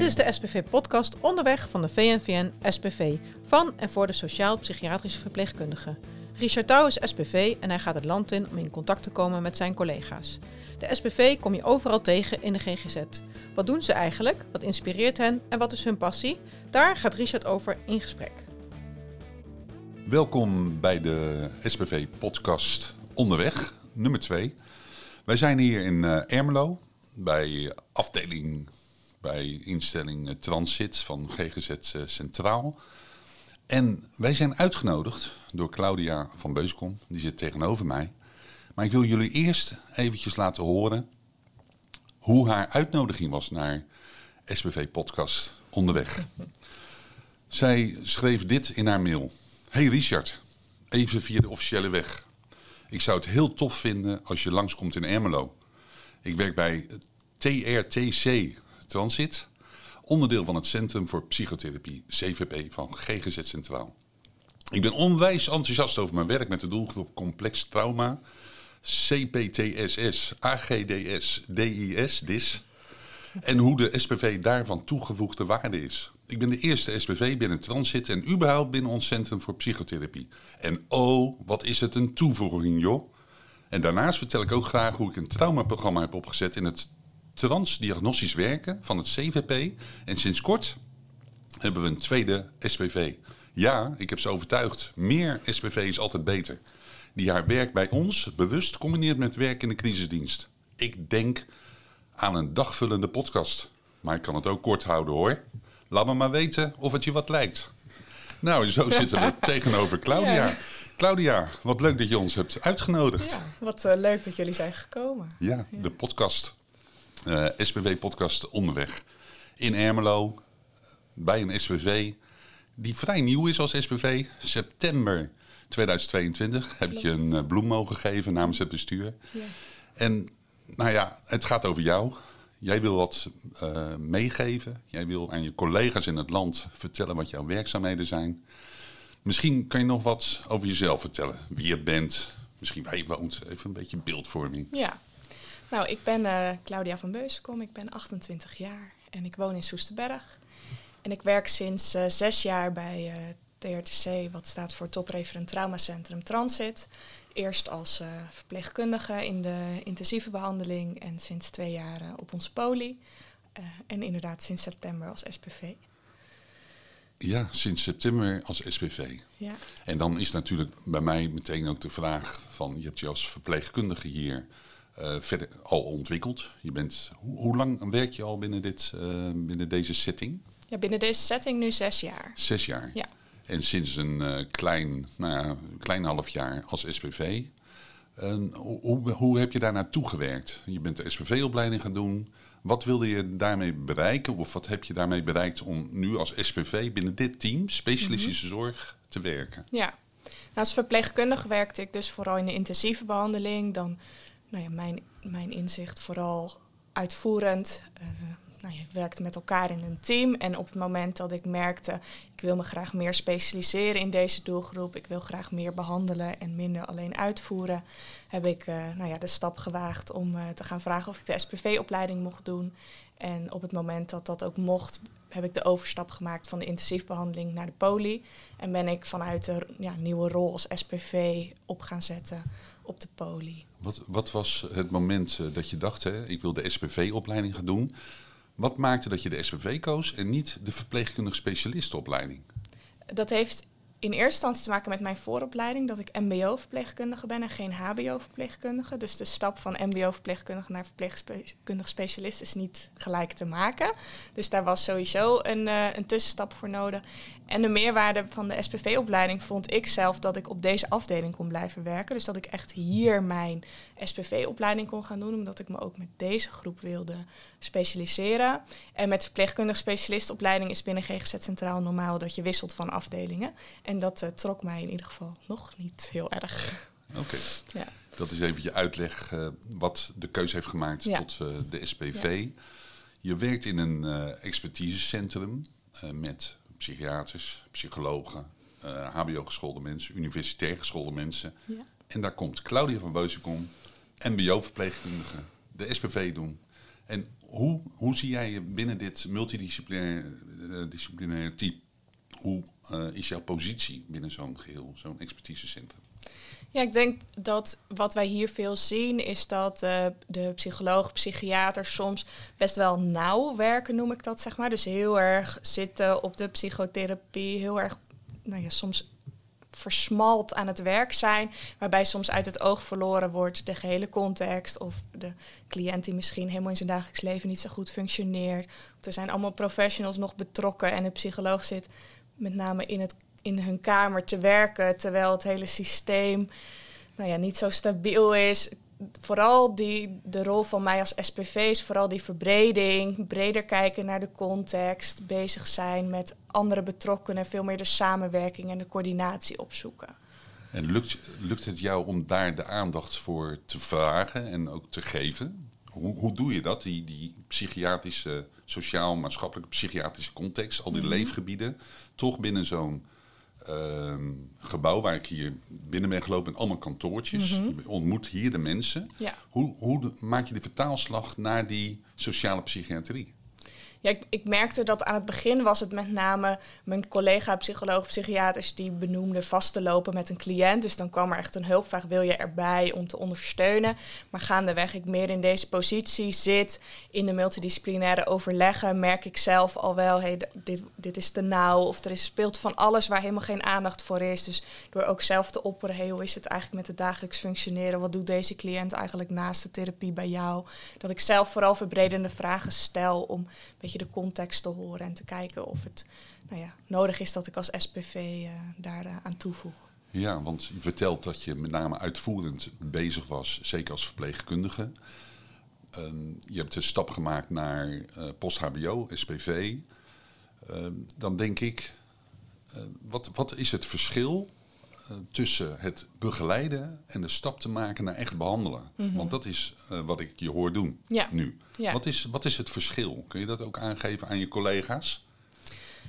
Dit is de SPV-podcast onderweg van de VNVN SPV van en voor de sociaal-psychiatrische verpleegkundigen. Richard Touw is SPV en hij gaat het land in om in contact te komen met zijn collega's. De SPV kom je overal tegen in de GGZ. Wat doen ze eigenlijk? Wat inspireert hen en wat is hun passie? Daar gaat Richard over in gesprek. Welkom bij de SPV-podcast Onderweg, nummer 2. Wij zijn hier in uh, Ermelo bij afdeling, bij instelling Transit van GGZ Centraal. En wij zijn uitgenodigd door Claudia van Beuskom, die zit tegenover mij. Maar ik wil jullie eerst eventjes laten horen hoe haar uitnodiging was naar SPV-podcast Onderweg. Zij schreef dit in haar mail. Hey Richard, even via de officiële weg. Ik zou het heel tof vinden als je langskomt in Ermelo. Ik werk bij TRTC Transit, onderdeel van het Centrum voor Psychotherapie, CVP van GGZ Centraal. Ik ben onwijs enthousiast over mijn werk met de doelgroep complex trauma, CPTSS, AGDS, DIS, DIS en hoe de SPV daarvan toegevoegde waarde is. Ik ben de eerste SPV binnen Transit en überhaupt binnen ons Centrum voor Psychotherapie. En oh, wat is het een toevoeging, joh. En daarnaast vertel ik ook graag hoe ik een traumaprogramma heb opgezet in het transdiagnostisch werken van het CVP. En sinds kort hebben we een tweede SPV. Ja, ik heb ze overtuigd. Meer SPV is altijd beter. Die haar werk bij ons bewust combineert met werk in de crisisdienst. Ik denk aan een dagvullende podcast. Maar ik kan het ook kort houden hoor. Laat me maar weten of het je wat lijkt. Nou, zo zitten we tegenover Claudia. Claudia, wat leuk dat je ons hebt uitgenodigd. Ja, wat uh, leuk dat jullie zijn gekomen. Ja, ja. de podcast. Uh, eh, SPW-podcast onderweg. In Ermelo, bij een SPV die vrij nieuw is als SPV. September 2022 heb ik je een uh, bloem mogen geven namens het bestuur. Ja. En nou ja, het gaat over jou. Jij wil wat uh, meegeven. Jij wil aan je collega's in het land vertellen wat jouw werkzaamheden zijn. Misschien kan je nog wat over jezelf vertellen. Wie je bent, misschien waar je woont. Even een beetje beeldvorming. Ja, nou ik ben uh, Claudia van Beuskom. Ik ben 28 jaar en ik woon in Soesterberg. En ik werk sinds uh, zes jaar bij TRTC, wat staat voor Topreferent Traumacentrum Transit. Eerst als verpleegkundige in de intensieve behandeling en sinds twee jaar op ons poli. En inderdaad sinds september als SPV. Ja, sinds september als SPV. Ja. En dan is natuurlijk bij mij meteen ook de vraag van... je hebt je als verpleegkundige hier verder al ontwikkeld. Je bent, hoe, hoe, lang werk je al binnen, dit, binnen deze setting? Ja, binnen deze setting nu zes jaar. Zes jaar? Ja. En sinds een uh, klein, nou ja, klein half jaar als SPV. Uh, hoe, hoe heb je daar naartoe gewerkt? Je bent de SPV-opleiding gaan doen. Wat wilde je daarmee bereiken? Of wat heb je daarmee bereikt om nu als SPV binnen dit team, specialistische mm -hmm. zorg, te werken? Ja, nou, als verpleegkundige werkte ik dus vooral in de intensieve behandeling. Dan, nou ja, mijn, mijn inzicht vooral uitvoerend. Uh, nou, je werkt met elkaar in een team. En op het moment dat ik merkte, ik wil me graag meer specialiseren in deze doelgroep, ik wil graag meer behandelen en minder alleen uitvoeren, heb ik uh, nou ja, de stap gewaagd om uh, te gaan vragen of ik de SPV-opleiding mocht doen. En op het moment dat dat ook mocht, heb ik de overstap gemaakt van de intensief behandeling naar de poli. En ben ik vanuit de ja, nieuwe rol als SPV op gaan zetten op de poli. Wat, wat was het moment uh, dat je dacht, hè, ik wil de SPV-opleiding gaan doen? Wat maakte dat je de SPV koos en niet de verpleegkundige specialistenopleiding? Dat heeft in eerste instantie te maken met mijn vooropleiding, dat ik MBO-verpleegkundige ben en geen HBO-verpleegkundige. Dus de stap van MBO-verpleegkundige naar verpleegkundige specialist is niet gelijk te maken. Dus daar was sowieso een, uh, een tussenstap voor nodig. En de meerwaarde van de SPV-opleiding vond ik zelf dat ik op deze afdeling kon blijven werken. Dus dat ik echt hier mijn SPV-opleiding kon gaan doen, omdat ik me ook met deze groep wilde specialiseren. En met verpleegkundige specialistopleiding is binnen GGZ Centraal normaal dat je wisselt van afdelingen. En dat uh, trok mij in ieder geval nog niet heel erg. Oké. Okay. Ja. Dat is even je uitleg uh, wat de keuze heeft gemaakt ja. tot uh, de SPV. Ja. Je werkt in een expertisecentrum met psychiaters, psychologen, HBO-geschoolde mensen, universitair geschoolde mensen. En daar komt Claudia van Beuzenkom, MBO-verpleegkundige, de SPV doen. En hoe, hoe zie jij je binnen dit multidisciplinaire uh, team? Hoe uh, is jouw positie binnen zo'n geheel, zo'n expertisecentrum? Ja, ik denk dat wat wij hier veel zien is dat uh, de psycholoog, psychiaters soms best wel nauw werken, noem ik dat zeg maar. Dus heel erg zitten op de psychotherapie, heel erg, nou ja, soms versmalt aan het werk zijn, waarbij soms uit het oog verloren wordt de gehele context of de cliënt die misschien helemaal in zijn dagelijks leven niet zo goed functioneert. Er zijn allemaal professionals nog betrokken en de psycholoog zit met name in, het, in hun kamer te werken, terwijl het hele systeem nou ja, niet zo stabiel is. Vooral die, de rol van mij als SPV is vooral die verbreding, breder kijken naar de context, bezig zijn met andere betrokkenen, veel meer de samenwerking en de coördinatie opzoeken. En lukt, lukt het jou om daar de aandacht voor te vragen en ook te geven? Hoe, hoe doe je dat, die, die psychiatrische, sociaal-maatschappelijke psychiatrische context, al die mhm. leefgebieden, toch binnen zo'n Ehm, gebouw waar ik hier binnen ben gelopen, en allemaal kantoortjes. Mhm. Je ontmoet hier de mensen. Hoe, hoe maak je de vertaalslag naar die sociale psychiatrie? Ja, ik, merkte dat aan het begin was het met name mijn collega psycholoog, psychiaters die benoemden vast te lopen met een cliënt. Dus dan kwam er echt een hulpvraag, wil je erbij om te ondersteunen? Maar gaandeweg ik meer in deze positie zit, in de multidisciplinaire overleggen, merk ik zelf al wel, hey, dit, dit is te nauw of er is, speelt van alles waar helemaal geen aandacht voor is. Dus door ook zelf te opperen, hey, hoe is het eigenlijk met het dagelijks functioneren? Wat doet deze cliënt eigenlijk naast de therapie bij jou? Dat ik zelf vooral verbredende vragen stel om de context te horen en te kijken of het nou ja, nodig is dat ik als SPV uh, eh, daar uh, aan toevoeg. Ja, want je vertelt dat je met name uitvoerend bezig was, zeker als verpleegkundige. Uh, je hebt de stap gemaakt naar uh, post-HBO, SPV. Ehm, dan denk ik, wat, wat is het verschil tussen het begeleiden en de stap te maken naar echt behandelen. Mhm. Want dat is uh, wat ik je hoor doen ja. nu. Ja. Wat, is, wat is het verschil? Kun je dat ook aangeven aan je collega's?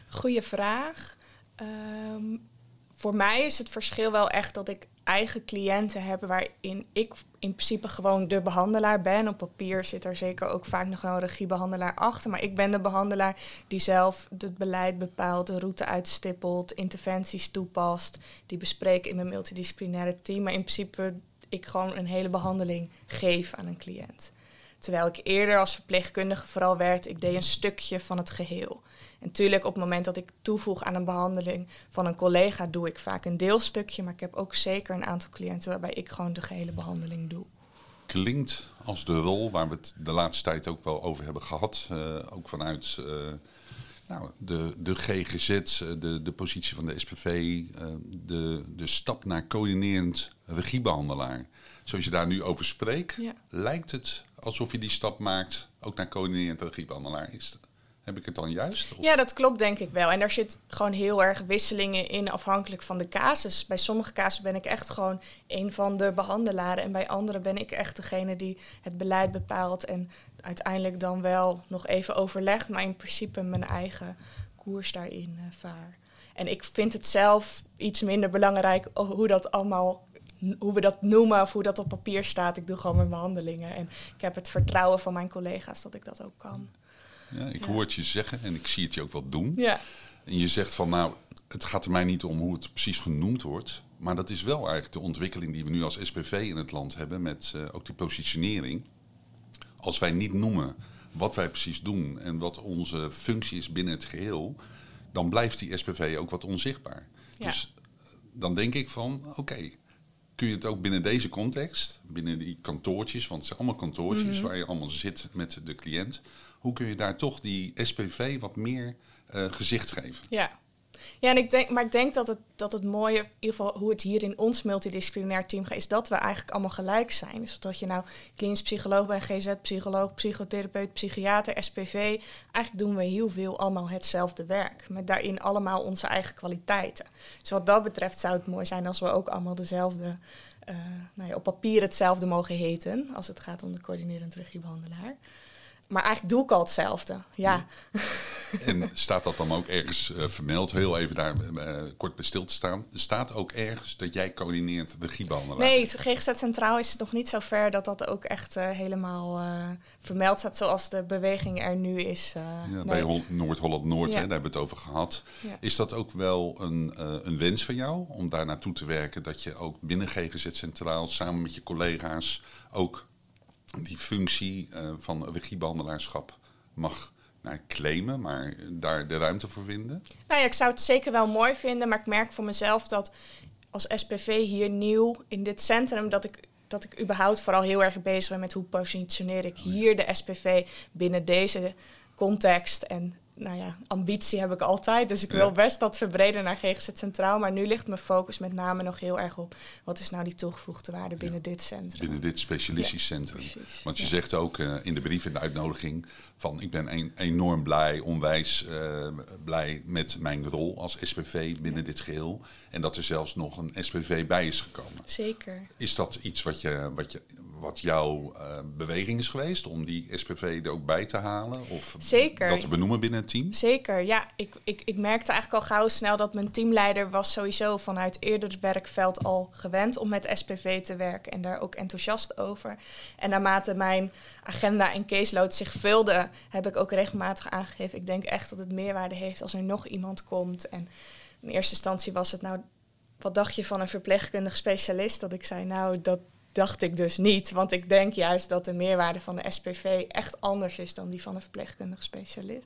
Goeie vraag. Um, voor mij is het verschil wel echt dat ik eigen cliënten heb waarin ik in principe gewoon de behandelaar ben. Op papier zit er zeker ook vaak nog wel een regiebehandelaar achter. Maar ik ben de behandelaar die zelf het beleid bepaalt, de route uitstippelt, interventies toepast. Die bespreek in mijn multidisciplinaire team. Maar in principe ik gewoon een hele behandeling geef aan een cliënt. Terwijl ik eerder als verpleegkundige vooral werd, ik deed een stukje van het geheel. En natuurlijk op het moment dat ik toevoeg aan een behandeling van een collega, doe ik vaak een deelstukje. Maar ik heb ook zeker een aantal cliënten waarbij ik gewoon de gehele behandeling doe. Klinkt als de rol waar we het de laatste tijd ook wel over hebben gehad. Uh, ook vanuit uh, nou, de, de GGZ, eh, de, de positie van de SPV, de, de stap naar coördinerend regiebehandelaar. Zoals je daar nu over spreekt, lijkt het alsof je die stap maakt ook naar coördinerend regiebehandelaar. Is heb ik het dan juist? Ja, dat klopt denk ik wel. En daar zit gewoon heel erg wisselingen in afhankelijk van de casus. Bij sommige casus ben ik echt gewoon een van de behandelaren. En bij andere ben ik echt degene die het beleid bepaalt. En uiteindelijk dan wel nog even overlegt. Maar in principe mijn eigen koers daarin uh, vaar. En ik vind het zelf iets minder belangrijk hoe dat allemaal hoe we dat noemen of hoe dat op papier staat. Ik doe gewoon mijn behandelingen. En ik heb het vertrouwen van mijn collega's dat ik dat ook kan. Ja, ik hoor het je zeggen en ik zie het je ook wel doen. Ja. En je zegt van nou, het gaat er mij niet om hoe het precies genoemd wordt. Maar dat is wel eigenlijk de ontwikkeling die we nu als SPV in het land hebben met uh, ook die positionering. Als wij niet noemen wat wij precies doen en wat onze functie is binnen het geheel, dan blijft die SPV ook wat onzichtbaar. Ja. Dus dan denk ik van oké, kun je het ook binnen deze context, binnen die kantoortjes, want het zijn allemaal kantoortjes mhm. waar je allemaal zit met de cliënt hoe kun je daar toch die SPV wat meer uh, gezicht geven? Ja. Ja, en ik denk, maar ik denk dat het, dat het mooie, in ieder geval hoe het hier in ons multidisciplinair team gaat, is dat we eigenlijk allemaal gelijk zijn. Dus dat je nou klinisch psycholoog bent, GZ-psycholoog, psychotherapeut, psychiater, SPV. Eigenlijk doen we heel veel allemaal hetzelfde werk. Met daarin allemaal onze eigen kwaliteiten. Dus wat dat betreft zou het mooi zijn als we ook allemaal dezelfde, uh, nou ja, op papier hetzelfde mogen heten. Als het gaat om de coördinerend regiebehandelaar. Maar eigenlijk doe ik al hetzelfde. Ja. En staat dat dan ook ergens uh, vermeld? Heel even daar uh, kort bij stil te staan. Staat ook ergens dat jij coördineert de regiebehandelaar? Nee, GGZ Centraal is het nog niet zo ver dat dat ook echt uh, helemaal vermeld staat zoals de beweging er nu is. ja, nee. Bij Noord-Holland-Noord, ja. daar hebben we het over gehad. Ja. Is dat ook wel een, een wens van jou om daar naartoe te werken? Dat je ook binnen GGZ Centraal samen met je collega's ook die functie van regiebehandelaarschap mag nou, claimen, maar daar de ruimte voor vinden? Nou ja, ik zou het zeker wel mooi vinden, maar ik merk voor mezelf dat als SPV hier nieuw in dit centrum, dat ik, dat ik überhaupt vooral heel erg bezig ben met hoe positioneer ik hier de SPV binnen deze context en nou ja, ambitie heb ik altijd. Dus ik wil best dat verbreden naar GGZ Centraal. Maar nu ligt mijn focus met name nog heel erg op... wat is nou die toegevoegde waarde binnen dit centrum. Binnen dit specialistisch centrum. Want je zegt ook uh, in de brief in de uitnodiging... van ik ben een, enorm blij, onwijs uh, blij met mijn rol als SPV binnen dit geheel. En dat er zelfs nog een SPV bij is gekomen. Zeker. Is dat iets wat je, wat je wat jouw uh, beweging is geweest om die SPV er ook bij te halen? Of Zeker. dat te benoemen binnen het team? Zeker, ja. Ik, ik, ik merkte eigenlijk al gauw snel dat mijn teamleider was sowieso vanuit eerder werkveld al gewend om met SPV te werken en daar ook enthousiast over. En naarmate mijn agenda en caseload zich vulde, heb ik ook regelmatig aangegeven. Ik denk echt dat het meerwaarde heeft als er nog iemand komt. En in eerste instantie was het nou wat dacht je van een verpleegkundig specialist? Dat ik zei, nou, dat, dacht ik dus niet. Want ik denk juist dat de meerwaarde van de SPV echt anders is dan die van een verpleegkundige specialist.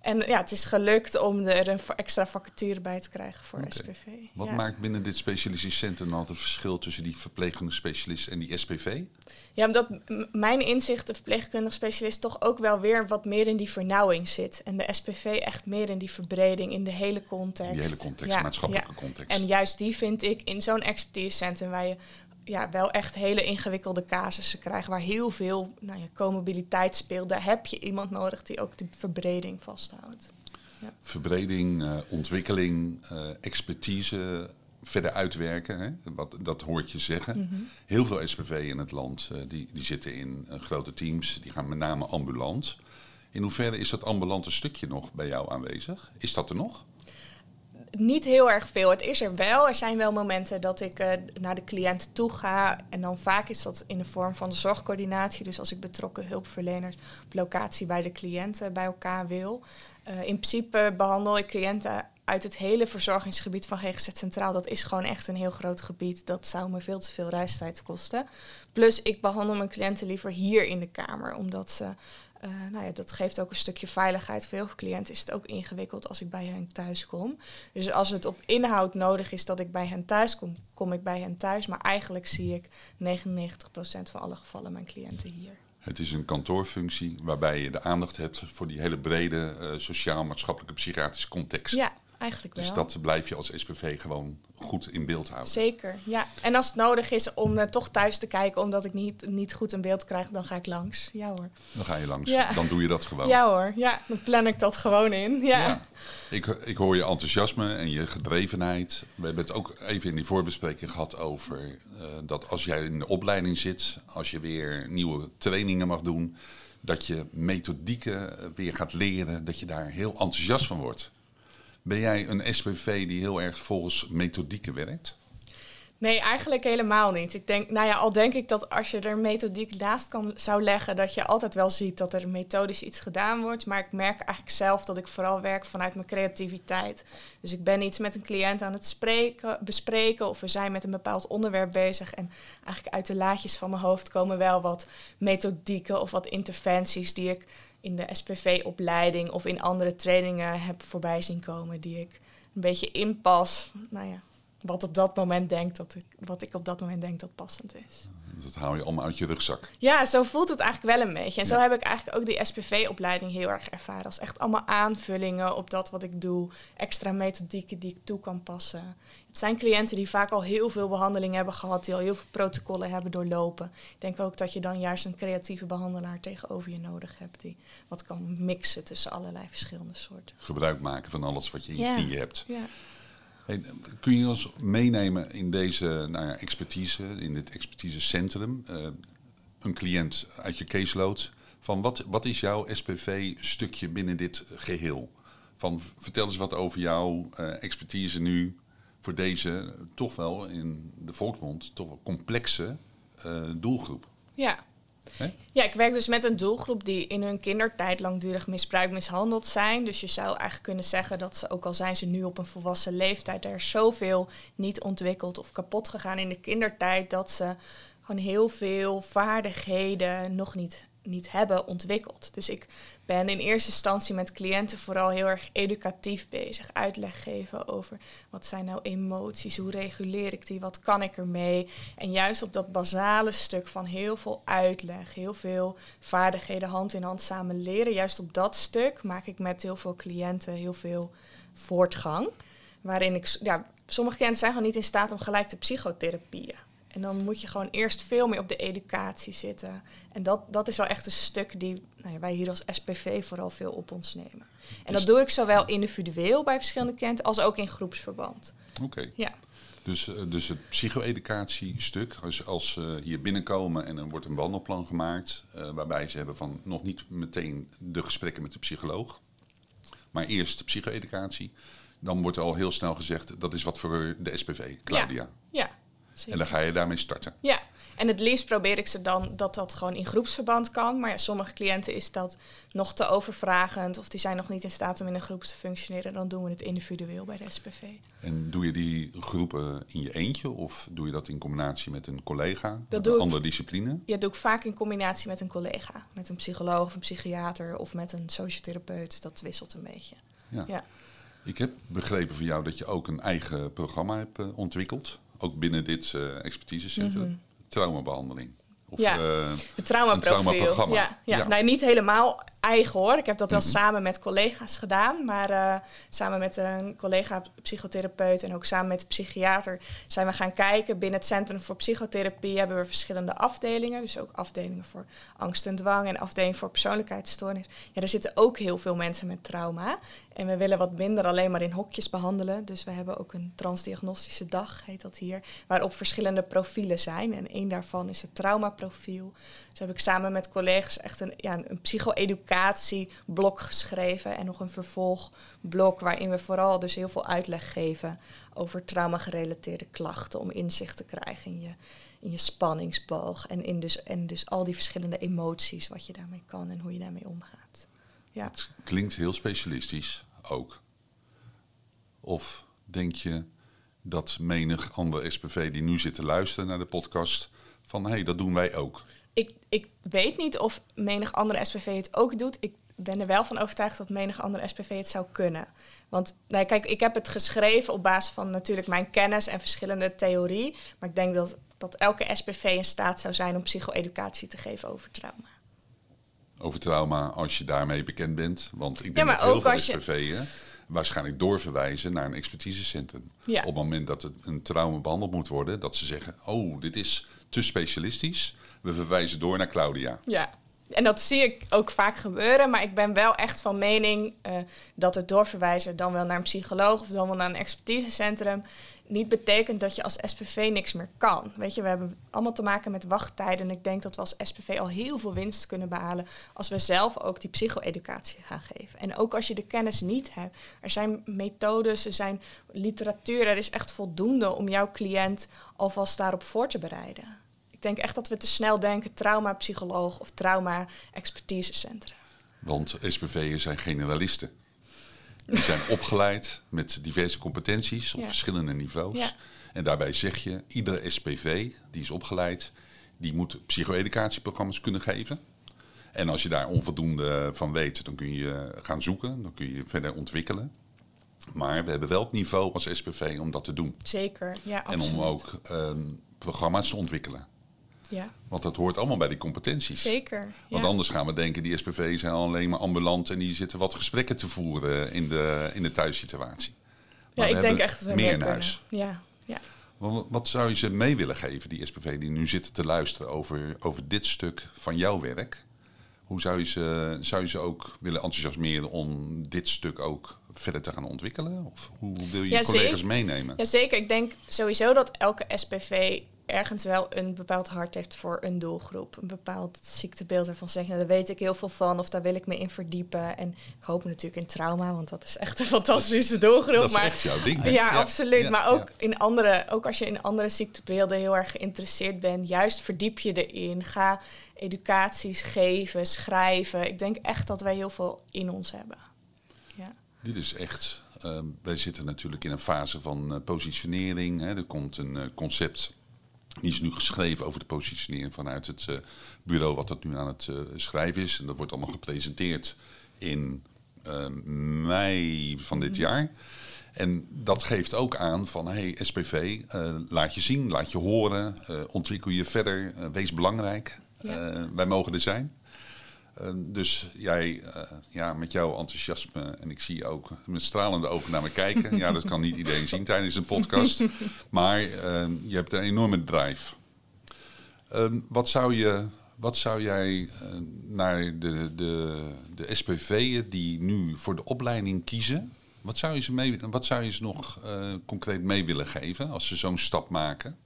En ja, het is gelukt om er een extra vacature bij te krijgen voor SPV. Wat maakt binnen dit specialistisch centrum nou het verschil tussen die verpleegkundige specialist en die SPV? Ja, omdat mijn inzicht, de verpleegkundige specialist, toch ook wel weer wat meer in die vernauwing zit. En de SPV echt meer in die verbreding, in de hele context. Die hele context, maatschappelijke context. En juist die vind ik in zo'n expertisecentrum waar je ja, wel echt hele ingewikkelde casussen krijgen waar heel veel nou ja, speelt. Daar heb je iemand nodig die ook de verbreding vasthoudt. Ja. Verbreding, uh, ontwikkeling, uh, expertise verder uitwerken. Hè? Wat, dat hoort je zeggen. Mm -hmm. Heel veel SPV in het land uh, die, die zitten in grote teams. Die gaan met name ambulant. In hoeverre is dat ambulante stukje nog bij jou aanwezig? Is dat er nog? Niet heel erg veel. Het is er wel. Er zijn wel momenten dat ik uh, naar de cliënt toe ga. En dan vaak is dat in de vorm van de zorgcoördinatie. Dus als ik betrokken hulpverleners op locatie bij de cliënten bij elkaar wil. Uh, in principe behandel ik cliënten uit het hele verzorgingsgebied van GGZ Centraal. Dat is gewoon echt een heel groot gebied. Dat zou me veel te veel reistijd kosten. Plus ik behandel mijn cliënten liever hier in de kamer. Omdat ze uh, nou ja, dat geeft ook een stukje veiligheid. Voor heel veel cliënten is het ook ingewikkeld als ik bij hen thuis kom. Dus als het op inhoud nodig is dat ik bij hen thuis kom, kom ik bij hen thuis. Maar eigenlijk zie ik 99% van alle gevallen mijn cliënten hier. Het is een kantoorfunctie waarbij je de aandacht hebt voor die hele brede uh, sociaal-maatschappelijke psychiatrische context. Ja, Eigenlijk dus wel. Dus dat blijf je als SPV gewoon goed in beeld houden. Zeker, ja. En als het nodig is om uh, toch thuis te kijken omdat ik niet, niet goed in beeld krijg, dan ga ik langs. Ja hoor. Dan ga je langs. Ja. Dan doe je dat gewoon. Ja hoor, ja. Dan plan ik dat gewoon in. Ja. ja. Ik, ik hoor je enthousiasme en je gedrevenheid. We hebben het ook even in die voorbespreking gehad over uh, dat als jij in de opleiding zit, als je weer nieuwe trainingen mag doen, dat je methodieken weer gaat leren, dat je daar heel enthousiast van wordt. Ben jij een SPV die heel erg volgens methodieken werkt? Nee, eigenlijk helemaal niet. Ik denk, nou ja, al denk ik dat als je er methodiek naast kan zou leggen, dat je altijd wel ziet dat er methodisch iets gedaan wordt. Maar ik merk eigenlijk zelf dat ik vooral werk vanuit mijn creativiteit. Dus ik ben iets met een cliënt aan het spreken, bespreken of we zijn met een bepaald onderwerp bezig. En eigenlijk uit de laadjes van mijn hoofd komen wel wat methodieken of wat interventies die ik in de SPV-opleiding of in andere trainingen heb voorbij zien komen die ik een beetje inpas. Nou ja, wat op dat moment denk dat ik, wat ik op dat moment denk dat passend is. Dat haal je allemaal uit je rugzak. Ja, zo voelt het eigenlijk wel een beetje. En zo heb ik eigenlijk ook die SPV-opleiding heel erg ervaren. Als echt allemaal aanvullingen op dat wat ik doe. Extra methodieken die ik toe kan passen. Het zijn cliënten die vaak al heel veel behandeling hebben gehad. Die al heel veel protocollen hebben doorlopen. Ik denk ook dat je dan juist een creatieve behandelaar tegenover je nodig hebt. Die wat kan mixen tussen allerlei verschillende soorten. Gebruik maken van alles wat je in je ja. hebt. Ja. Kun je ons meenemen in deze nou ja, expertise, in dit expertisecentrum? Uh, een cliënt uit je caseload. Van wat, wat is jouw SPV-stukje binnen dit geheel? Van, vertel eens wat over jouw eh, expertise nu voor deze toch wel in de volksmond toch wel complexe eh, doelgroep. Ja. Ja, ik werk dus met een doelgroep die in hun kindertijd langdurig misbruikt, mishandeld zijn. Dus je zou eigenlijk kunnen zeggen dat ze, ook al zijn ze nu op een volwassen leeftijd, er zoveel niet ontwikkeld of kapot gegaan in de kindertijd, dat ze gewoon heel veel vaardigheden nog niet, niet hebben ontwikkeld. Dus ik ben in eerste instantie met cliënten vooral heel erg educatief bezig. Uitleg geven over wat zijn nou emoties, hoe reguleer ik die, wat kan ik ermee. En juist op dat basale stuk van heel veel uitleg, heel veel vaardigheden hand in hand samen leren. Juist op dat stuk maak ik met heel veel cliënten heel veel voortgang. Waarin ik, ja, sommige cliënten zijn gewoon niet in staat om gelijk te psychotherapieën. En dan moet je gewoon eerst veel meer op de educatie zitten. En dat, dat is wel echt een stuk die nou ja, wij hier als SPV vooral veel op ons nemen. En Dus- dat doe ik zowel individueel bij verschillende cliënten als ook in groepsverband. Oké. Ja, Dus, eh, dus het psycho-educatie-stuk, als, als ze hier binnenkomen en er wordt een wandelplan gemaakt, eh, waarbij ze hebben van nog niet meteen de gesprekken met de psycholoog, maar eerst de psycho-educatie, dan wordt al heel snel gezegd dat is wat voor de SPV, Claudia. ja. Zeker. En dan ga je daarmee starten. Ja, en het liefst probeer ik ze dan dat dat gewoon in groepsverband kan. Maar ja, sommige cliënten is dat nog te overvragend of die zijn nog niet in staat om in een groep te functioneren. Dan doen we het individueel bij de SPV. En doe je die groepen in je eentje of doe je dat in combinatie met een collega, Dat een ik- andere discipline? Ja, dat doe ik vaak in combinatie met een collega. Met een psycholoog of een psychiater of met een sociotherapeut. Dat wisselt een beetje. Ja. Ja. Ik heb begrepen van jou dat je ook een eigen programma hebt eh, ontwikkeld. Ook binnen dit eh, expertisecentrum. Traumabehandeling. Of. Ja. eh, Het traumaprofiel. Traumaprogramma. Ja, ja. Ja. Nou, niet helemaal eigen hoor. Ik heb dat wel Mhm. samen met collega's gedaan. Maar eh, samen met een collega psychotherapeut en ook samen met de psychiater zijn we gaan kijken. Binnen het Centrum voor Psychotherapie hebben we verschillende afdelingen. Dus ook afdelingen voor angst en dwang en afdeling voor persoonlijkheidsstoornis. Ja, er zitten ook heel veel mensen met trauma. En we willen wat minder alleen maar in hokjes behandelen. Dus we hebben ook een transdiagnostische dag, heet dat hier, waarop verschillende profielen zijn. En één daarvan is het traumaprofiel. Dus heb ik samen met collega's echt een, ja, een psycho-educatieblok geschreven. En nog een vervolgblok waarin we vooral dus heel veel uitleg geven over trauma-gerelateerde klachten. Om inzicht te krijgen in je, in je spanningsboog. En, in dus, en dus al die verschillende emoties, wat je daarmee kan en hoe je daarmee omgaat. Ja. Het klinkt heel specialistisch ook. Of denk je dat menig andere SPV die nu zit te luisteren naar de podcast... van hé, hey, dat doen wij ook. Ik, ik weet niet of menig andere SPV het ook doet. Ik ben er wel van overtuigd dat menig andere SPV het zou kunnen. Want nou, kijk, ik heb het geschreven op basis van natuurlijk mijn kennis en verschillende theorie. Maar ik denk dat, dat elke SPV in staat zou zijn om psycho-educatie te geven over trauma. Over trauma als je daarmee bekend bent. Want ik Ja, denk maar dat heel veel je- waarschijnlijk doorverwijzen naar een expertisecentrum. Ja. Op het moment dat het een trauma behandeld moet worden, dat ze zeggen: Oh, dit is te specialistisch. We verwijzen door naar Claudia. Ja, en dat zie ik ook vaak gebeuren. Maar ik ben wel echt van mening eh, dat het doorverwijzen dan wel naar een psycholoog of dan wel naar een expertisecentrum niet betekent dat je als SPV niks meer kan. Weet je, we hebben allemaal te maken met wachttijden. En ik denk dat we als SPV al heel veel winst kunnen behalen als we zelf ook die psycho-educatie gaan geven. En ook als je de kennis niet hebt. Er zijn methodes, er zijn literatuur, er is echt voldoende om jouw cliënt alvast daarop voor te bereiden. Ik denk echt dat we te snel denken trauma-psycholoog of trauma-expertisecentrum. Want SPV'en zijn generalisten. Die zijn opgeleid met diverse competenties op Ja. verschillende niveaus. Ja. En daarbij zeg je, iedere SPV die is opgeleid, die moet psycho-educatieprogramma's kunnen geven. En als je daar onvoldoende van weet, dan kun je gaan zoeken, dan kun je verder ontwikkelen. Maar we hebben wel het niveau als SPV om dat te doen. Zeker, ja, En absoluut. om ook ehm, programma's te ontwikkelen. Ja, Want dat hoort allemaal bij die competenties. zeker. Want ja. anders gaan we denken, die SPV zijn alleen maar ambulant en die zitten wat gesprekken te voeren in de, in de thuissituatie. Ja, Maar ik denk echt dat we meer in huis. Ja, ja. Wat, zou je ze mee willen geven, die SPV die nu zitten te luisteren over, over dit stuk van jouw werk? Hoe zou je, ze, zou je ze ook willen enthousiasmeren om dit stuk ook verder te gaan ontwikkelen? Of hoe wil je Ja, je collega's zeker. meenemen? Jazeker, ik denk sowieso dat elke SPV ergens wel een bepaald hart heeft voor een doelgroep. Een bepaald ziektebeeld ervan zegt, nou, daar weet ik heel veel van of daar wil ik me in verdiepen. En ik hoop natuurlijk in trauma, want dat is echt een fantastische doelgroep. Dat is maar, echt jouw ding. Ja, absoluut. ja, maar ook, ja. in andere, ook als je in andere ziektebeelden heel erg geïnteresseerd bent, juist verdiep je erin. Ga educaties geven, schrijven. Ik denk echt dat wij heel veel in ons hebben. Ja. Dit is echt. eh, wij zitten natuurlijk in een fase van eh, positionering. Hè. Er komt een eh, concept. Die is nu geschreven over de positionering vanuit het eh, bureau wat dat nu aan het eh, schrijven is. En dat wordt allemaal gepresenteerd in eh, mei van dit jaar. En dat geeft ook aan van, hey SPV, laat je zien, laat je horen, ontwikkel je verder, wees belangrijk. Ja. Wij mogen er zijn. Eh, dus jij, eh, ja, met jouw enthousiasme, en ik zie je ook met stralende ogen naar me kijken. ja, dat kan niet iedereen zien tijdens een podcast. Maar eh, je hebt een enorme drive. Eh, wat, zou je, wat zou jij naar de, de, de SPV'en die nu voor de opleiding kiezen, wat zou je ze, mee, wat zou je ze nog concreet mee willen geven als ze zo'n stap maken?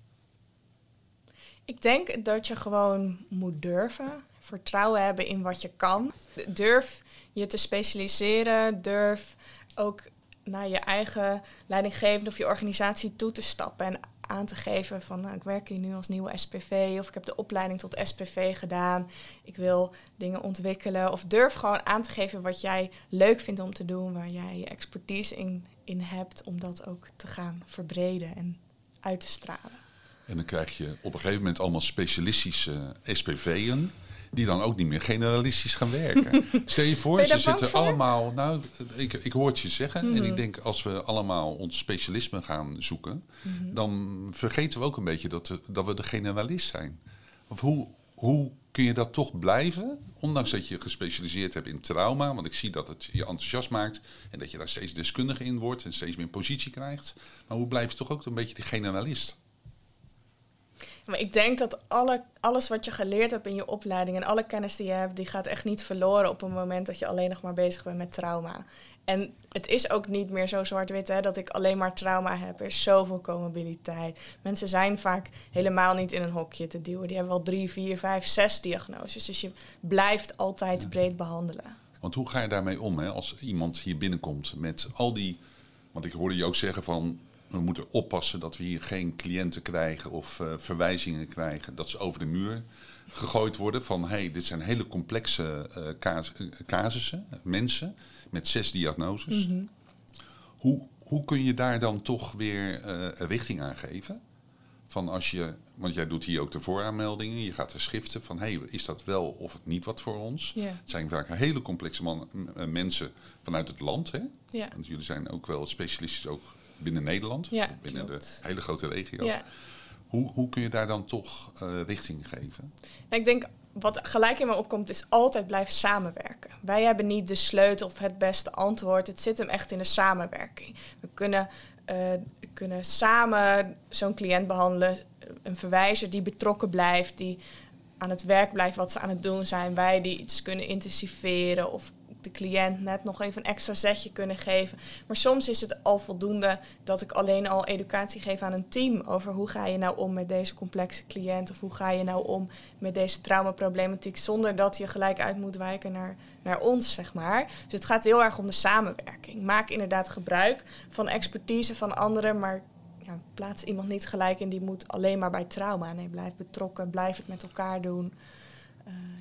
Ik denk dat je gewoon moet durven. Vertrouwen hebben in wat je kan. Durf je te specialiseren. Durf ook naar je eigen leidinggevende of je organisatie toe te stappen. En aan te geven van nou, ik werk hier nu als nieuwe SPV. Of ik heb de opleiding tot SPV gedaan. Ik wil dingen ontwikkelen. Of durf gewoon aan te geven wat jij leuk vindt om te doen. Waar jij je expertise in, in hebt. Om dat ook te gaan verbreden en uit te stralen. En dan krijg je op een gegeven moment allemaal specialistische SPV'en. Die dan ook niet meer generalistisch gaan werken. Stel je voor, je ze zitten voor? allemaal. Nou, ik, ik hoor het je zeggen. En Mhm. ik denk als we allemaal ons specialisme gaan zoeken. Mhm. dan vergeten we ook een beetje dat, we- dat we de generalist zijn. Of hoe, hoe kun je dat toch blijven? Ondanks dat je gespecialiseerd hebt in trauma. Want ik zie dat het je enthousiast maakt. En dat je daar steeds deskundiger in wordt. En steeds meer positie krijgt. Maar hoe blijf je toch ook een beetje die generalist? Maar ik denk dat alle, alles wat je geleerd hebt in je opleiding en alle kennis die je hebt, die gaat echt niet verloren op een moment dat je alleen nog maar bezig bent met trauma. En het is ook niet meer zo zwart-wit hè, dat ik alleen maar trauma heb. Er is zoveel comorbiditeit. Mensen zijn vaak helemaal niet in een hokje te duwen. Die hebben wel drie, vier, vijf, zes diagnoses. Dus je blijft altijd breed behandelen. Want hoe ga je daarmee om hè? als iemand hier binnenkomt met al die... Want ik hoorde je ook zeggen van... we moeten oppassen dat we hier geen cliënten krijgen of eh, verwijzingen krijgen... dat ze over de muur gegooid worden van... hé, hey, dit zijn hele complexe eh, cas- eh, casussen, mensen met zes diagnoses. Mhm. Hoe, hoe kun je daar dan toch weer richting aan geven? Van als je, want jij doet hier ook de vooraanmeldingen, je gaat er schriften van hey, is dat wel of niet wat voor ons? Het zijn vaak hele complexe man, m- eh, mensen vanuit het land. Hè? Want jullie zijn ook wel specialistisch ook binnen Nederland, Ja, binnen klopt. de hele grote regio. Ja. Hoe, hoe kun je daar dan toch eh, richting geven? Nou, ik denk, wat gelijk in me opkomt, is altijd blijven samenwerken. Wij hebben niet de sleutel of het beste antwoord. Het zit hem echt in de samenwerking. We kunnen, eh, kunnen samen zo'n cliënt behandelen. Een verwijzer die betrokken blijft, die aan het werk blijft wat ze aan het doen zijn. Wij die iets kunnen intensiveren of de cliënt net nog even een extra zetje kunnen geven. Maar soms is het al voldoende dat ik alleen al educatie geef aan een team over hoe ga je nou om met deze complexe cliënt of hoe ga je nou om met deze traumaproblematiek zonder dat je gelijk uit moet wijken naar, naar ons, zeg maar. Dus het gaat heel erg om de samenwerking. Maak inderdaad gebruik van expertise van anderen, maar ja, plaats iemand niet gelijk in die moet alleen maar bij trauma. Nee, blijf betrokken, blijf het met elkaar doen.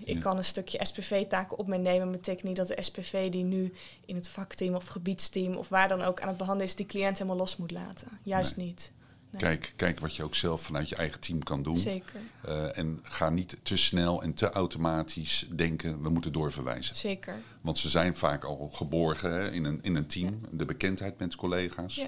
Ik kan een stukje SPV-taken op me nemen. betekent niet dat de SPV die nu in het vakteam of gebiedsteam of waar dan ook aan het behandelen is, die cliënt helemaal los moet laten. Juist Nee. niet. Nee. Kijk, kijk wat je ook zelf vanuit je eigen team kan doen. Zeker, Eh, en ga niet te snel en te automatisch denken, we moeten doorverwijzen. zeker. Want ze zijn vaak al geborgen hè, in, een, in een team. De bekendheid met collega's. Ja.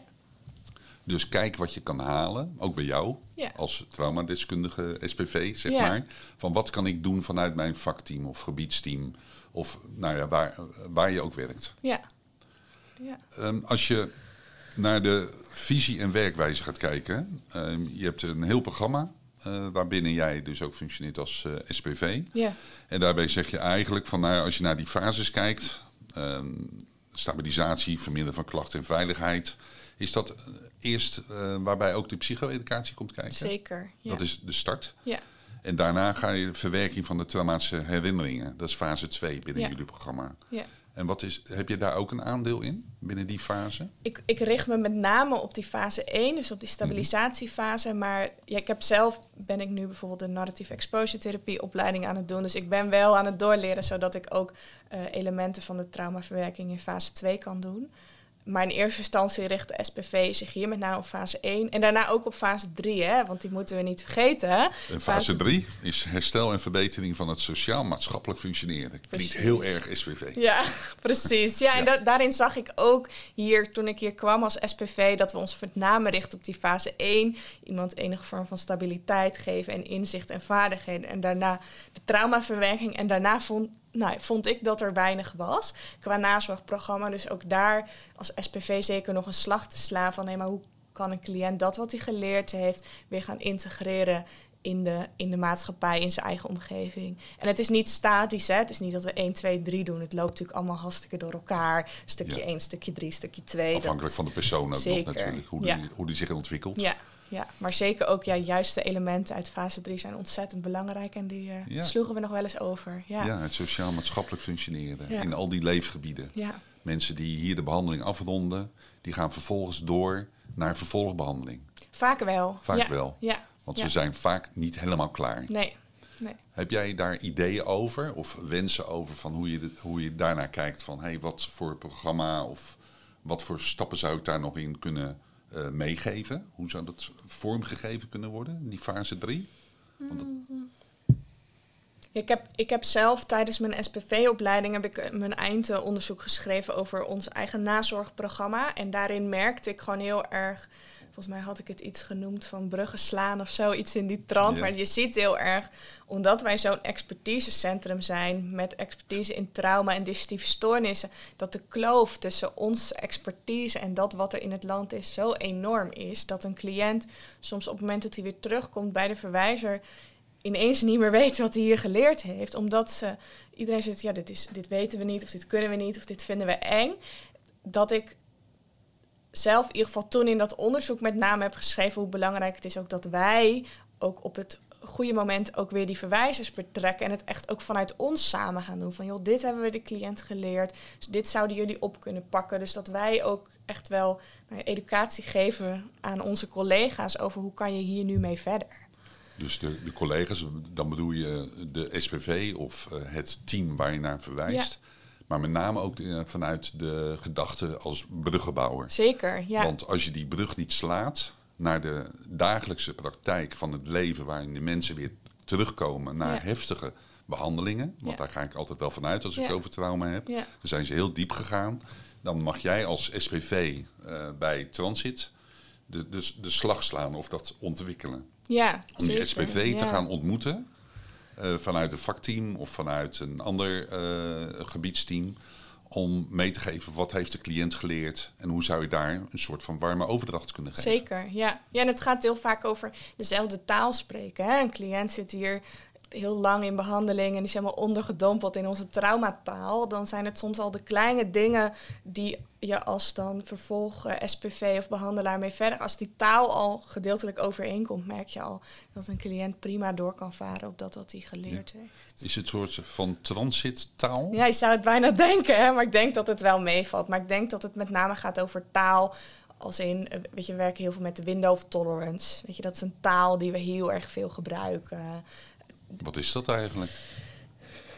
Dus kijk wat je kan halen, ook bij jou, Ja. als traumadeskundige SPV, zeg Ja. maar. Van wat kan ik doen vanuit mijn vakteam of gebiedsteam, of nou ja, waar, waar je ook werkt. Ja. ja. Ehm, als je naar de visie en werkwijze gaat kijken, ehm, je hebt een heel programma eh, waarbinnen jij dus ook functioneert als eh, SPV. Ja. En daarbij zeg je eigenlijk van, nou, als je naar die fases kijkt, ehm, stabilisatie, verminderen van klachten en veiligheid, Is dat eh, eerst eh, waarbij ook de psycho-educatie komt kijken? Zeker. Ja. Dat is de start. ja. En daarna ga je de verwerking van de traumatische herinneringen. Dat is fase 2 binnen Ja. jullie programma. ja. En wat is, heb je daar ook een aandeel in, binnen die fase? Ik, ik richt me met name op die fase 1, dus op die stabilisatiefase. Maar ja, ik heb zelf, ben ik nu bijvoorbeeld de narrative exposure therapie opleiding aan het doen. Dus ik ben wel aan het doorleren, zodat ik ook eh, elementen van de traumaverwerking in fase 2 kan doen. Maar in eerste instantie richt de SPV zich hier met name op fase 1. En daarna ook op fase 3, hè, want die moeten we niet vergeten. hè. En fase 3 is herstel en verbetering van het sociaal-maatschappelijk functioneren. Klinkt heel erg SPV. Ja, precies. Ja, en Ja. da- daarin zag ik ook hier, toen ik hier kwam als SPV, dat we ons name richten op die fase 1. Iemand enige vorm van stabiliteit geven en inzicht en vaardigheden. En daarna de traumaverwerking. En daarna vond, nou, vond ik dat er weinig was qua nazorgprogramma. Dus ook daar als SPV zeker nog een slag te slaan van... hé, maar hoe kan een cliënt dat wat hij geleerd heeft weer gaan integreren in de, in de maatschappij, in zijn eigen omgeving. En het is niet statisch, hè? het is niet dat we 1, 2, 3 doen. Het loopt natuurlijk allemaal hartstikke door elkaar. Stukje Ja. 1, stukje 3, stukje 2. Afhankelijk van de persoon ook nog natuurlijk, hoe, Ja. die, hoe die zich ontwikkelt. Ja, ja, maar zeker ook ja, juist de elementen uit fase 3 zijn ontzettend belangrijk. En die Ja. sloegen we nog wel eens over. Ja, Ja, ja. het sociaal-maatschappelijk functioneren Ja. in al die leefgebieden. Mensen die hier de behandeling afronden, die gaan vervolgens door naar vervolgbehandeling. Vaak wel. Vaak ja. wel. Ja, Want Ja. ze zijn vaak niet helemaal klaar. nee. nee. Heb jij daar ideeën over of wensen over van hoe je, de- hoe je daarnaar kijkt? Van hey, wat voor programma of wat voor stappen zou ik daar nog in kunnen eh, meegeven? Hoe zou dat vormgegeven kunnen worden, die fase 3? Want dat- Ik heb, ik heb zelf tijdens mijn SPV-opleiding heb ik eh, mijn eindonderzoek geschreven over ons eigen nazorgprogramma. En daarin merkte ik gewoon heel erg, volgens mij had ik het iets genoemd van bruggen slaan of zo, iets in die trant. Ja. Maar je ziet heel erg, omdat wij zo'n expertisecentrum zijn met expertise in trauma en digestieve stoornissen, dat de kloof tussen onze expertise en dat wat er in het land is zo enorm is, dat een cliënt soms op het moment dat hij weer terugkomt bij de verwijzer ineens niet meer weet wat hij hier geleerd heeft. Omdat ze, iedereen zegt, ja, dit, is, dit weten we niet, of dit kunnen we niet, of dit vinden we eng. Dat ik zelf in ieder geval toen in dat onderzoek met name heb geschreven hoe belangrijk het is ook dat wij ook op het goede moment ook weer die verwijzers betrekken en het echt ook vanuit ons samen gaan doen. Van joh, dit hebben we de cliënt geleerd, dus dit zouden jullie op kunnen pakken. Dus dat wij ook echt wel nou educatie geven aan onze collega's over hoe kan je hier nu mee verder. Dus de, de collega's, dan bedoel je de SPV of eh, het team waar je naar verwijst. Maar met name ook eh, vanuit de gedachte als bruggenbouwer. Zeker, ja. Want als je die brug niet slaat naar de dagelijkse praktijk van het leven, waarin de mensen weer terugkomen naar Ja. heftige behandelingen, want Ja. daar ga ik altijd wel vanuit als ik Ja. over trauma heb, dan zijn ze heel diep gegaan. Dan mag jij als SPV eh, bij Transit de, de, de slag slaan of dat ontwikkelen. Ja, Om die. SPV te gaan ontmoeten eh, vanuit een vakteam of vanuit een ander eh, gebiedsteam. Om mee te geven wat heeft de cliënt geleerd en hoe zou je daar een soort van warme overdracht kunnen geven. Zeker, ja. Ja, en het gaat heel vaak over dezelfde taal spreken. Hè? Een cliënt zit hier heel lang in behandeling en is helemaal ondergedompeld in onze traumataal. Dan zijn het soms al de kleine dingen die je als dan vervolg SPV of behandelaar mee verder... als die taal al gedeeltelijk overeenkomt, merk je al dat een cliënt prima door kan varen op dat wat hij geleerd heeft. Is het soort van transittaal? Ja, je zou het bijna denken, hè? maar ik denk dat het wel meevalt. Maar ik denk dat het met name gaat over taal. Als in, weet je, we werken heel veel met de window of tolerance. Weet je, dat is een taal die we heel erg veel gebruiken. Wat is dat eigenlijk?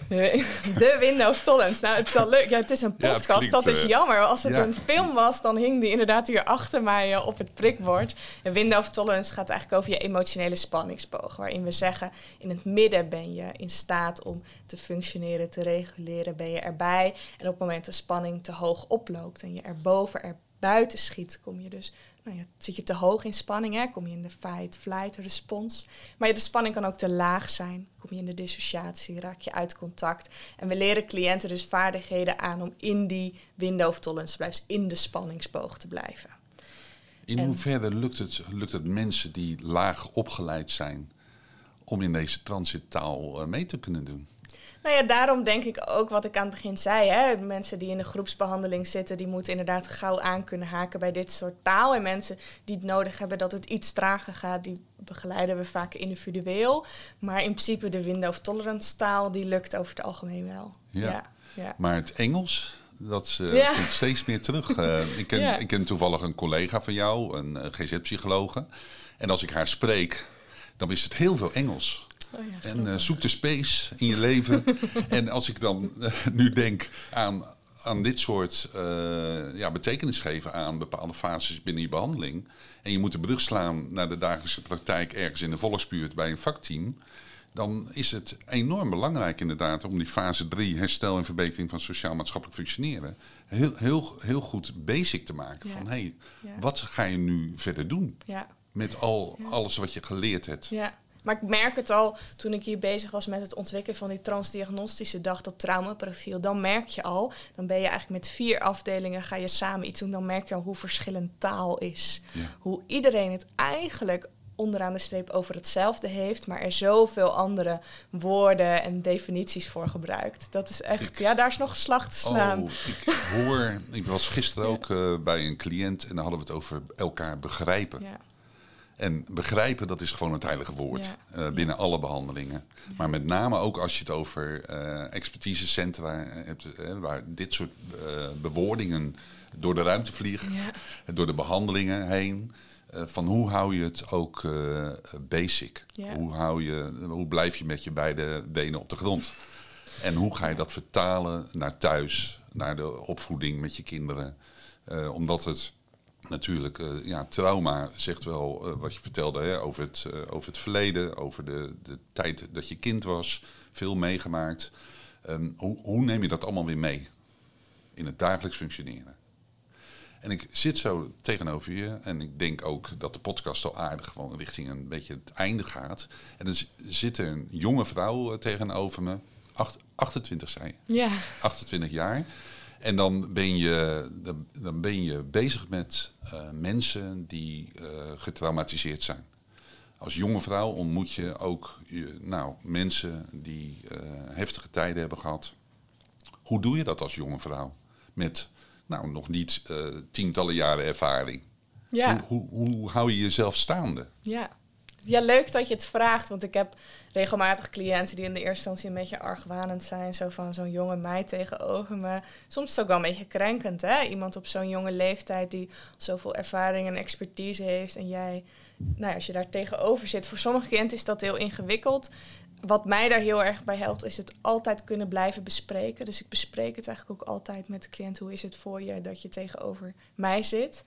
De, window of tolerance. Nou, het is wel leuk. Ja, het is een Ja, podcast, klinkt, dat is eh, jammer. Als het ja. een film was, dan hing die inderdaad hier achter mij eh, op het prikbord. Een window of tolerance gaat eigenlijk over je emotionele spanningsboog. Waarin we zeggen, in het midden ben je in staat om te functioneren, te reguleren, ben je erbij. En op het moment de spanning te hoog oploopt en je erboven, erbuiten schiet, kom je dus... Nou ja, zit je te hoog in spanning, hè? kom je in de fight, flight, respons. Maar de spanning kan ook te laag zijn. Kom je in de dissociatie, raak je uit contact. En we leren cliënten dus vaardigheden aan om in die window of tolerance te blijven, dus in de spanningsboog te blijven. In En- hoeverre lukt het, lukt het mensen die laag opgeleid zijn om in deze transittaal eh, mee te kunnen doen? Nou ja, daarom denk ik ook wat ik aan het begin zei. Hè? Mensen die in de groepsbehandeling zitten, die moeten inderdaad gauw aan kunnen haken bij dit soort taal. En mensen die het nodig hebben dat het iets trager gaat, die begeleiden we vaak individueel. Maar in principe de window of tolerance taal, die lukt over het algemeen wel. Ja. ja, ja. Maar het Engels, dat eh, Ja. komt steeds meer terug. Eh, ik, ken, Ja. ik ken toevallig een collega van jou, een eh, GZ-psychologe. En als ik haar spreek, dan is het heel veel Engels. Oh ja, En eh, zoek de space in je leven. en als ik dan eh, nu denk aan, aan dit soort eh, ja, betekenis geven aan bepaalde fases binnen je behandeling. En je moet de brug slaan naar de dagelijkse praktijk ergens in de volksbuurt bij een vakteam. Dan is het enorm belangrijk inderdaad om die fase 3, herstel en verbetering van sociaal-maatschappelijk functioneren, heel, heel, heel goed basic te maken. Ja. Van hé, hey, Ja. wat ga je nu verder doen ja. met al, alles wat je geleerd hebt? Ja, maar ik merk het al toen ik hier bezig was met het ontwikkelen van die transdiagnostische dag, dat traumaprofiel. Dan merk je al, dan ben je eigenlijk met vier afdelingen, ga je samen iets doen. Dan merk je al hoe verschillend taal is. Ja. Hoe iedereen het eigenlijk onderaan de streep over hetzelfde heeft, maar er zoveel andere woorden en definities voor gebruikt. Dat is echt, ja, daar is nog slag te slaan. Oh, ik hoor, ik was gisteren ook eh, bij een cliënt en dan hadden we het over elkaar begrijpen. Ja, En begrijpen, dat is gewoon het heilige woord Ja. eh, binnen alle behandelingen. Maar met name ook als je het over eh expertisecentra hebt, eh, waar dit soort bewoordingen door de ruimte vliegen, ja, door de behandelingen heen. van hoe hou je het ook basic? Hoe, hou je, hoe blijf je met je beide benen op de grond? En hoe ga je dat vertalen naar thuis, naar de opvoeding met je kinderen? Omdat het natuurlijk, eh, ja, trauma zegt wel eh, wat je vertelde hè, over, het, eh, over het verleden, over de, de tijd dat je kind was, veel meegemaakt. Ehm, hoe, hoe neem je dat allemaal weer mee in het dagelijks functioneren? En ik zit zo tegenover je en ik denk ook dat de podcast al aardig gewoon richting een beetje het einde gaat. En dan zit er een jonge vrouw tegenover me, acht- 28 zei je. ja, 28 jaar. En dan ben je, dan, ben je bezig met eh, mensen die eh, getraumatiseerd zijn. Als jonge vrouw ontmoet je ook je, nou, mensen die eh, heftige tijden hebben gehad. Hoe doe je dat als jonge vrouw? Met nou, nog niet tientallen jaren ervaring. ja. Hoe, hoe, hoe hou je jezelf staande? Ja. Ja, leuk dat je het vraagt. Want ik heb regelmatig cliënten die in de eerste instantie een beetje argwanend zijn. Zo van zo'n jonge meid tegenover me. Soms is het ook wel een beetje krenkend, hè? Iemand op zo'n jonge leeftijd die zoveel ervaring en expertise heeft. En jij, nou ja, als je daar tegenover zit. Voor sommige cliënten is dat heel ingewikkeld. Wat mij daar heel erg bij helpt, is het altijd kunnen blijven bespreken. Dus ik bespreek het eigenlijk ook altijd met de cliënt. Hoe is het voor je dat je tegenover mij zit?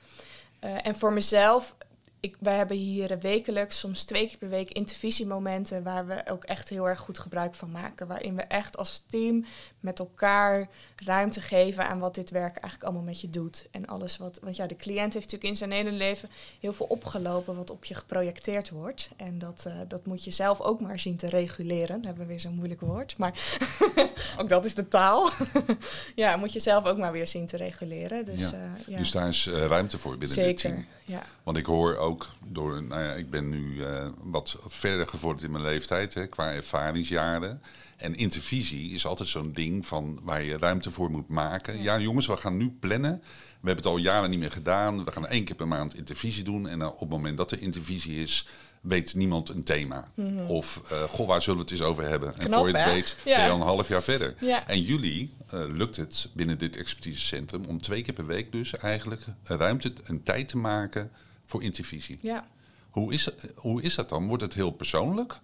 Eh, en voor mezelf, ik, wij hebben hier wekelijks, soms twee keer per week, intervisiemomenten waar we ook echt heel erg goed gebruik van maken. Waarin we echt als team met elkaar ruimte geven aan wat dit werk eigenlijk allemaal met je doet. En alles wat, want ja, de cliënt heeft natuurlijk in zijn hele leven heel veel opgelopen wat op je geprojecteerd wordt. En dat, eh, dat moet je zelf ook maar zien te reguleren. Dan hebben we weer zo'n moeilijk woord, maar ook dat is de taal. ja, moet je zelf ook maar weer zien te reguleren. Dus, Ja. eh, ja. Dus daar is eh, ruimte voor binnen dit team. Zeker, ja. Want ik hoor ook door, nou ja, ik ben nu eh, wat verder gevorderd in mijn leeftijd hè, qua ervaringsjaren. En intervisie is altijd zo'n ding van waar je ruimte voor moet maken. Ja. jongens, we gaan nu plannen. We hebben het al jaren niet meer gedaan. We gaan één keer per maand intervisie doen. En dan op het moment dat er intervisie is, weet niemand een thema. Of, eh, goh, waar zullen we het eens over hebben? en Mhm. Voor je het hè? weet, Ja. ben je al een half jaar verder. Ja. En jullie eh, lukt het binnen dit expertisecentrum om twee keer per week dus eigenlijk ruimte en tijd te maken voor intervisie. Ja. Hoe is, hoe is dat dan? Wordt het heel persoonlijk?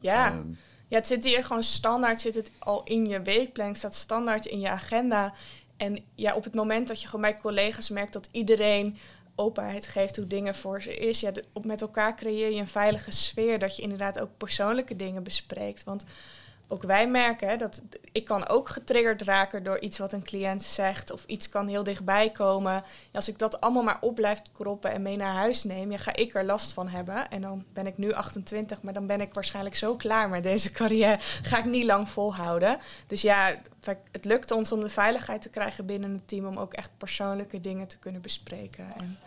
Ja. Ehm, ja, het zit hier gewoon standaard, zit het al in je weekplanning, staat standaard in je agenda. En ja, op het moment dat je gewoon bij collega's merkt dat iedereen openheid geeft hoe dingen voor ze is, ja, de- op met elkaar creëer je een veilige sfeer dat je inderdaad ook persoonlijke dingen bespreekt. Want ook wij merken dat ik kan ook getriggerd raken door iets wat een cliënt zegt of iets kan heel dichtbij komen. Ja, als ik dat allemaal maar op blijf kroppen en mee naar huis neem, ja, ga ik er last van hebben. En dan ben ik nu 28, maar dan ben ik waarschijnlijk zo klaar met deze carrière. Ga ik niet lang volhouden. Dus ja, het lukt ons om de veiligheid te krijgen binnen het team om ook echt persoonlijke dingen te kunnen bespreken. En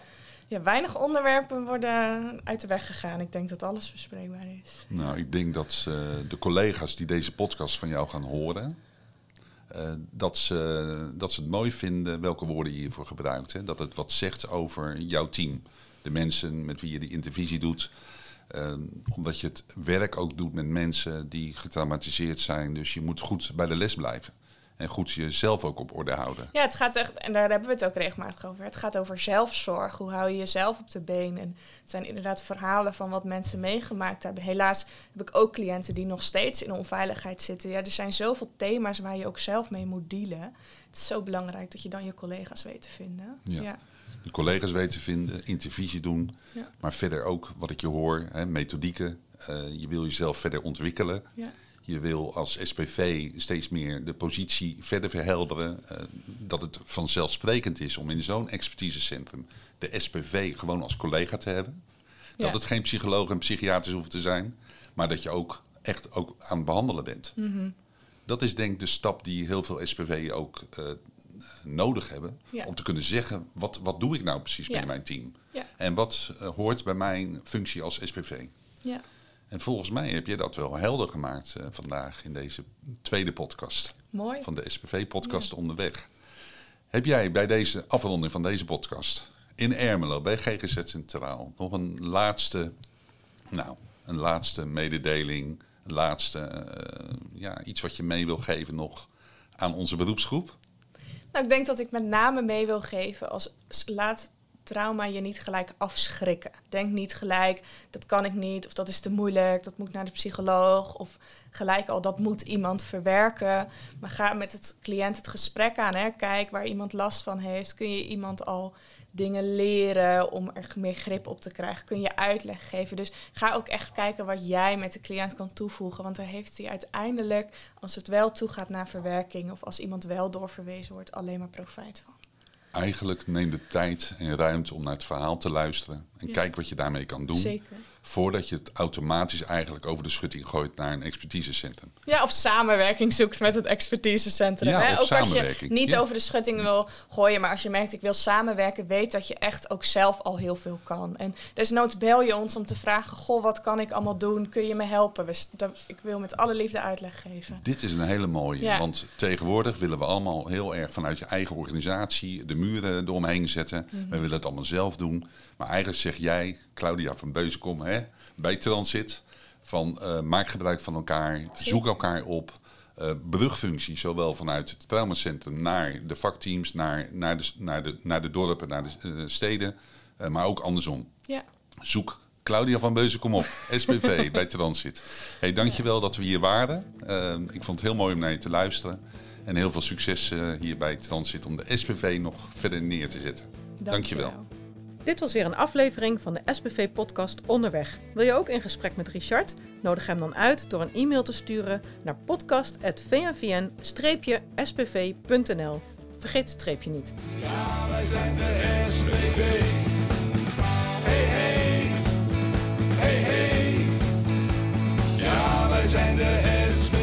Ja, weinig onderwerpen worden uit de weg gegaan. Ik denk dat alles bespreekbaar is. Nou, ik denk dat de collega's die deze podcast van jou gaan horen, uh, dat, ze, dat ze het mooi vinden welke woorden je hiervoor gebruikt. Hè? Dat het wat zegt over jouw team. De mensen met wie je die intervisie doet. Uh, omdat je het werk ook doet met mensen die getraumatiseerd zijn. Dus je moet goed bij de les blijven. En goed jezelf ook op orde houden. Ja, het gaat echt, en daar hebben we het ook regelmatig over. Het gaat over zelfzorg. Hoe hou je jezelf op de been? En het zijn inderdaad verhalen van wat mensen meegemaakt hebben. Helaas heb ik ook cliënten die nog steeds in onveiligheid zitten. Ja, er zijn zoveel thema's waar je ook zelf mee moet dealen. Het is zo belangrijk dat je dan je collega's weet te vinden. Ja. ja. De collega's weet te vinden, intervisie doen. Ja. Maar verder ook wat ik je hoor, hè, methodieken. Uh, je wil jezelf verder ontwikkelen. Ja. Je wil als SPV steeds meer de positie verder verhelderen. Uh, dat het vanzelfsprekend is om in zo'n expertisecentrum de SPV gewoon als collega te hebben. Dat het geen psycholoog en psychiaters hoeft te zijn, maar dat je ook echt ook aan het behandelen bent. Mm -hmm. Dat is denk ik de stap die heel veel SPV ook uh, nodig hebben. Ja. Om te kunnen zeggen, wat, wat doe ik nou precies ja. binnen mijn team? En wat uh, hoort bij mijn functie als SPV? Ja. En volgens mij heb je dat wel helder gemaakt uh, vandaag in deze tweede podcast. Mooi. Van de SPV-podcast Onderweg. Heb jij bij deze afronding van deze podcast in Ermelo, bij GGZ Centraal, nog een laatste, nou, een laatste mededeling, een laatste, uh, ja, iets wat je mee wil geven nog aan onze beroepsgroep? Nou, ik denk dat ik met name mee wil geven als laat trauma je niet gelijk afschrikken. Denk niet gelijk, dat kan ik niet, of dat is te moeilijk, dat moet naar de psycholoog, of gelijk al, dat moet iemand verwerken. Maar ga met het cliënt het gesprek aan. Hè. Kijk waar iemand last van heeft. Kun je iemand al dingen leren om er meer grip op te krijgen? Kun je uitleg geven? Dus ga ook echt kijken wat jij met de cliënt kan toevoegen. Want daar heeft hij uiteindelijk, als het wel toegaat naar verwerking, of als iemand wel doorverwezen wordt, alleen maar profijt van eigenlijk neem de tijd en ruimte om naar het verhaal te luisteren. En ja. kijk wat je daarmee kan doen. Zeker. Voordat je het automatisch eigenlijk over de schutting gooit naar een expertisecentrum. Ja, of samenwerking zoekt met het expertisecentrum. Ja, hè? Ook als je niet over de schutting wil gooien, maar als je merkt ik wil samenwerken, weet dat je echt ook zelf al heel veel kan. En desnoods bel je ons om te vragen, goh, wat kan ik allemaal doen? Kun je me helpen? Ik wil met alle liefde uitleg geven. Dit is een hele mooie, ja. want tegenwoordig willen we allemaal heel erg vanuit je eigen organisatie de muren eromheen zetten. Mm -hmm. We willen het allemaal zelf doen. Maar eigenlijk zeg jij, Claudia van Beuzenkom, hè, bij Transit, van uh, maak gebruik van elkaar, zoek elkaar op. Uh, brugfunctie, zowel vanuit het traumacentrum naar de vakteams, naar, naar, de, naar, de, naar de dorpen, naar de uh, steden, maar ook andersom. Ja. Zoek Claudia van Beuzen, kom op. SPV bij Transit. Hey, dankjewel dat we hier waren. ik vond het heel mooi om naar je te luisteren. En heel veel succes hier bij Transit om de SPV nog verder neer te zetten. Dankjewel. Dit was weer een aflevering van de SPV podcast Onderweg. Wil je ook in gesprek met Richard? Nodig hem dan uit door een e-mail te sturen naar podcast.vnvn-sbv.nl. Vergeet streepje niet. Ja, wij zijn de SPV. Hey, hey. Hey, hey. Ja, wij zijn de SBV.